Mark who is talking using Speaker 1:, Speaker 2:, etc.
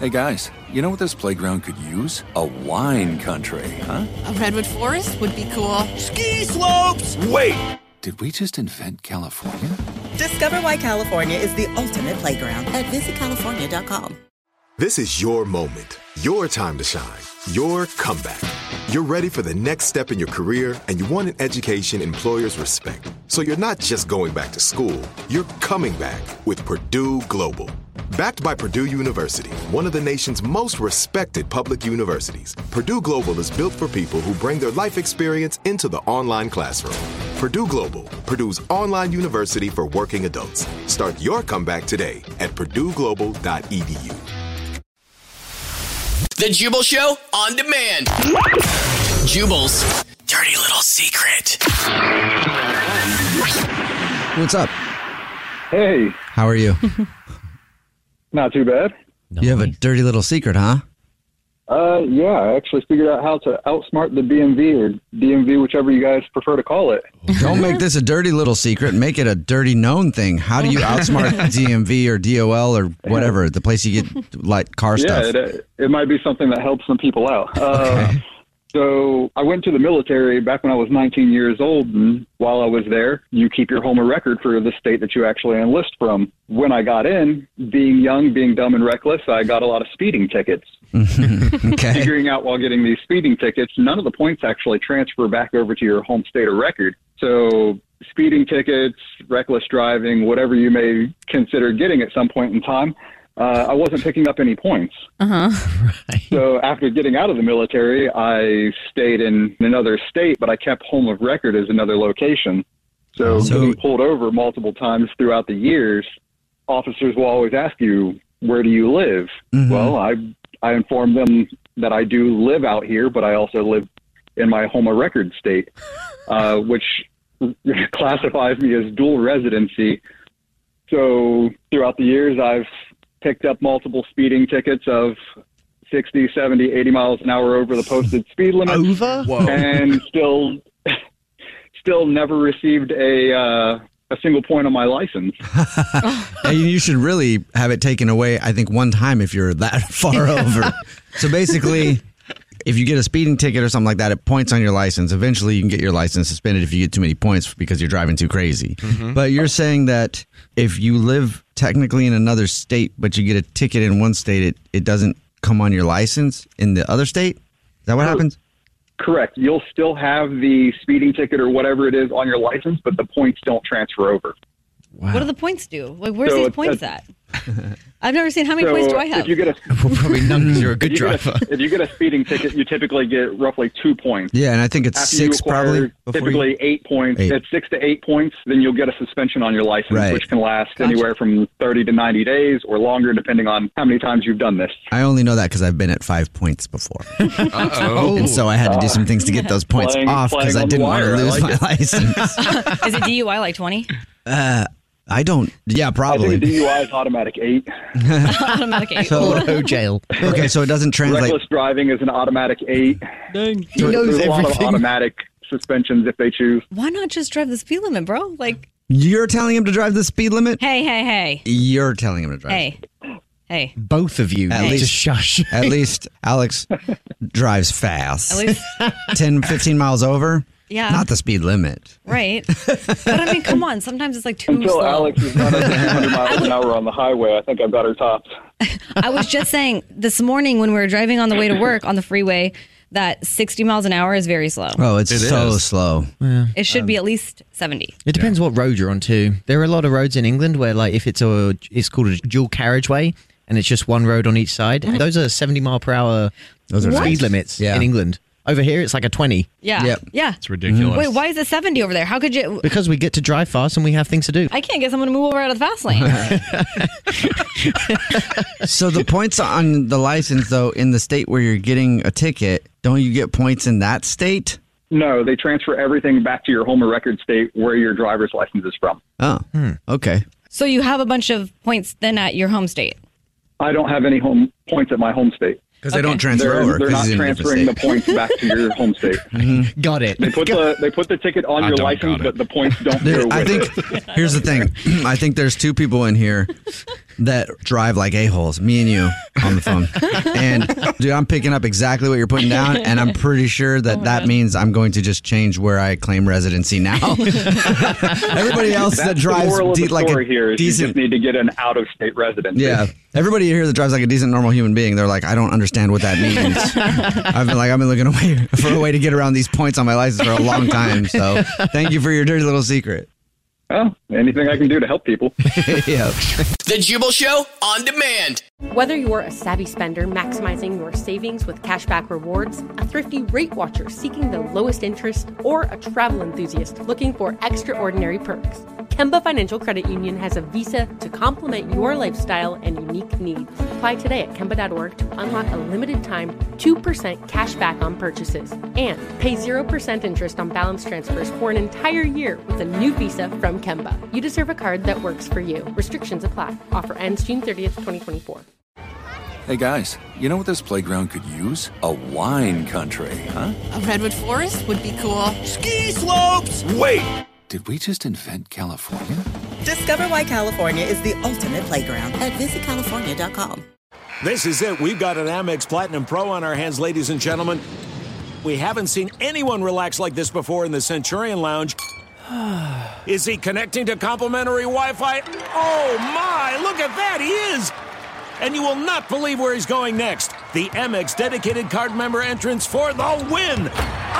Speaker 1: Hey guys, you know what this playground could use? A wine country, huh?
Speaker 2: A redwood forest would be cool.
Speaker 3: Ski slopes!
Speaker 1: Wait! Did we just invent California?
Speaker 4: Discover why California is the ultimate playground at visitcalifornia.com.
Speaker 5: This is your moment, your time to shine, your comeback. You're ready for the next step in your career and you want an education employers respect. So you're not just going back to school, you're coming back with Purdue Global. Backed by Purdue University, one of the nation's most respected public universities, Purdue Global is built for people who bring their life experience into the online classroom. Purdue Global, Purdue's online university for working adults. Start your comeback today at purdueglobal.edu.
Speaker 3: The Jubal Show on demand. Jubal's dirty little secret.
Speaker 6: What's up?
Speaker 7: Hey,
Speaker 6: How are you?
Speaker 7: not too bad.
Speaker 6: You have a dirty little secret, huh?
Speaker 7: Uh, yeah, I actually figured out how to outsmart the BMV or DMV, whichever you guys prefer to call it.
Speaker 6: Don't make this a dirty little secret. Make it a dirty known thing. How do you outsmart DMV or DOL or whatever, the place you get like car
Speaker 7: Yeah,
Speaker 6: stuff?
Speaker 7: it, it might be something that helps some people out. Uh, So I went to the military back when I was 19 years old, and while I was there, you keep your home a record for the state that you actually enlist from. When I got in, being young, being dumb and reckless, I got a lot of speeding tickets.
Speaker 6: okay.
Speaker 7: Figuring out while getting these speeding tickets, none of the points actually transfer back over to your home state of record. So speeding tickets, reckless driving, whatever you may consider getting at some point in time, uh, I wasn't picking up any points. So after getting out of the military, I stayed in another state, but I kept home of record as another location. So,
Speaker 6: So-
Speaker 7: getting pulled over multiple times throughout the years, officers will always ask you, "Where do you live?" Well, I I inform them that I do live out here, but I also live in my home of record state, uh, which classifies me as dual residency. So throughout the years, I've picked up multiple speeding tickets of 60, 70, 80 miles an hour over the posted speed limit.
Speaker 8: Over?
Speaker 7: And still, still never received a, uh, a single point on my license.
Speaker 6: And you should really have it taken away, I think, one time if you're that far over. So basically, if you get a speeding ticket or something like that, it points on your license. Eventually, you can get your license suspended if you get too many points because you're driving too crazy. Mm-hmm. But you're saying that if you live technically in another state, but you get a ticket in one state, it, it doesn't come on your license in the other state? Is that what happens?
Speaker 7: Correct. You'll still have the speeding ticket or whatever it is on your license, but the points don't transfer over.
Speaker 6: Wow.
Speaker 9: What do the points do? Like, where's
Speaker 7: So
Speaker 9: these points at? I've never seen how many
Speaker 7: So
Speaker 9: points do I have?
Speaker 7: if you get a
Speaker 8: Well, probably none because you're a good
Speaker 7: if you,
Speaker 8: driver.
Speaker 7: a, if you get a speeding ticket, you typically get roughly two points.
Speaker 6: Yeah, and I think it's
Speaker 7: After
Speaker 6: six
Speaker 7: you
Speaker 6: probably. before you-
Speaker 7: typically eight points.
Speaker 6: Eight.
Speaker 7: At six to eight points, then you'll get a suspension on your license,
Speaker 6: Right.
Speaker 7: which can last anywhere from 30 to 90 days or longer, depending on how many times you've done this.
Speaker 6: I only know that because I've been at five points before.
Speaker 8: Uh-oh.
Speaker 6: And so I had to do some things to get those points
Speaker 7: Playing-
Speaker 6: off because I didn't want to lose
Speaker 7: like
Speaker 6: my
Speaker 7: it.
Speaker 6: license.
Speaker 9: Is it DUI like 20?
Speaker 6: Uh, I don't. Yeah,
Speaker 7: I think
Speaker 6: probably.
Speaker 7: DUI is automatic eight.
Speaker 9: Automatic eight.
Speaker 6: So-
Speaker 8: Oh, jail.
Speaker 6: Okay, so it doesn't translate.
Speaker 7: Reckless driving is an automatic eight. Dang.
Speaker 8: He
Speaker 7: There's
Speaker 8: knows
Speaker 7: a lot of automatic suspensions if they choose.
Speaker 9: Why not just drive the speed limit, bro? Like,
Speaker 6: You're telling him to drive the speed limit.
Speaker 9: hey, hey, hey,
Speaker 6: You're telling him to drive.
Speaker 9: hey, hey.
Speaker 8: Both of you.
Speaker 6: At
Speaker 8: need to
Speaker 6: least-
Speaker 8: shush.
Speaker 6: At least Alex drives fast.
Speaker 9: At least,
Speaker 6: 10, 15 miles over.
Speaker 9: Yeah,
Speaker 6: Not the speed limit.
Speaker 9: right. But I mean, come on. Sometimes it's like too
Speaker 7: Until
Speaker 9: slow.
Speaker 7: Alex is not at 200 miles an hour on the highway, I think I've got her topped.
Speaker 9: I was just saying this morning when we were driving on the way to work on the freeway that 60 miles an hour is very slow.
Speaker 6: Oh, it's
Speaker 1: It
Speaker 6: so
Speaker 1: is.
Speaker 6: slow.
Speaker 9: It should be um, at least 70.
Speaker 8: It depends what road you're on too. There are a lot of roads in England where, like, if it's a, it's called a dual carriageway, and it's just one road on each side. Those are 70 mile per hour
Speaker 6: Those are
Speaker 8: speed
Speaker 6: nice.
Speaker 8: limits
Speaker 6: Yeah.
Speaker 8: in England. Over here, it's like a 20.
Speaker 9: Yeah. Yeah.
Speaker 10: It's ridiculous.
Speaker 9: Wait, why is it 70 over there? How could you?
Speaker 8: Because we get to drive fast and we have things to do.
Speaker 9: I can't get someone to move over out of the fast lane.
Speaker 6: So the points on the license, though, in the state where you're getting a ticket, don't you get points in that state?
Speaker 7: No, they transfer everything back to your home or record state where your driver's license is from.
Speaker 6: Oh, hmm. okay.
Speaker 9: so you have a bunch of points then at your home state.
Speaker 7: I don't have any home points at my home state.
Speaker 6: Because they don't transfer
Speaker 7: They're,
Speaker 6: over.
Speaker 7: they're
Speaker 6: 'cause
Speaker 7: not
Speaker 6: he's in a different
Speaker 7: transferring the points back to your home state. Mhm.
Speaker 8: Got it.
Speaker 7: They put the they put the ticket on
Speaker 6: I
Speaker 7: your license, but the points don't
Speaker 6: There-
Speaker 7: go
Speaker 6: I think
Speaker 7: it.
Speaker 6: here's the thing. I think there's two people in here that drive like a holes. Me and you on the phone. And dude, I'm picking up exactly what you're putting down, and I'm pretty sure
Speaker 7: Oh
Speaker 6: that that means I'm going to just change where I claim residency now. Everybody else
Speaker 7: That's
Speaker 6: that
Speaker 7: the
Speaker 6: drives
Speaker 7: moral of
Speaker 6: de-
Speaker 7: the
Speaker 6: like
Speaker 7: story
Speaker 6: a
Speaker 7: here is you
Speaker 6: decent
Speaker 7: just need to get an out of state resident.
Speaker 6: Yeah. Everybody here that drives like a decent normal human being, they're like, I don't understand what that means. I've been like, I've been looking away for a way to get around these points on my license for a long time. So thank you for your dirty little secret.
Speaker 7: Oh, anything I can do to help people.
Speaker 6: yeah.
Speaker 3: The Jubal Show on demand.
Speaker 11: Whether you're a savvy spender maximizing your savings with cashback rewards, a thrifty rate watcher seeking the lowest interest, or a travel enthusiast looking for extraordinary perks, Kemba Financial Credit Union has a visa to complement your lifestyle and unique needs. Apply today at Kemba.org to unlock a limited time 2% cash back on purchases and pay 0% interest on balance transfers for an entire year with a new visa from Kemba. You deserve a card that works for you. Restrictions apply. Offer ends June 30th, 2024.
Speaker 1: Hey guys, you know what this playground could use? A wine country, huh?
Speaker 2: A redwood forest would be cool.
Speaker 12: Ski slopes!
Speaker 1: Wait! Did we just invent California?
Speaker 4: Discover why California is the ultimate playground at visitcalifornia.com.
Speaker 12: This is it. We've got an Amex Platinum Pro on our hands, ladies and gentlemen. We haven't seen anyone relax like this before in the Centurion Lounge. Is he connecting to complimentary Wi Fi? Oh my, look at that! He is! And you will not believe where he's going next. The Amex dedicated card member entrance for the win!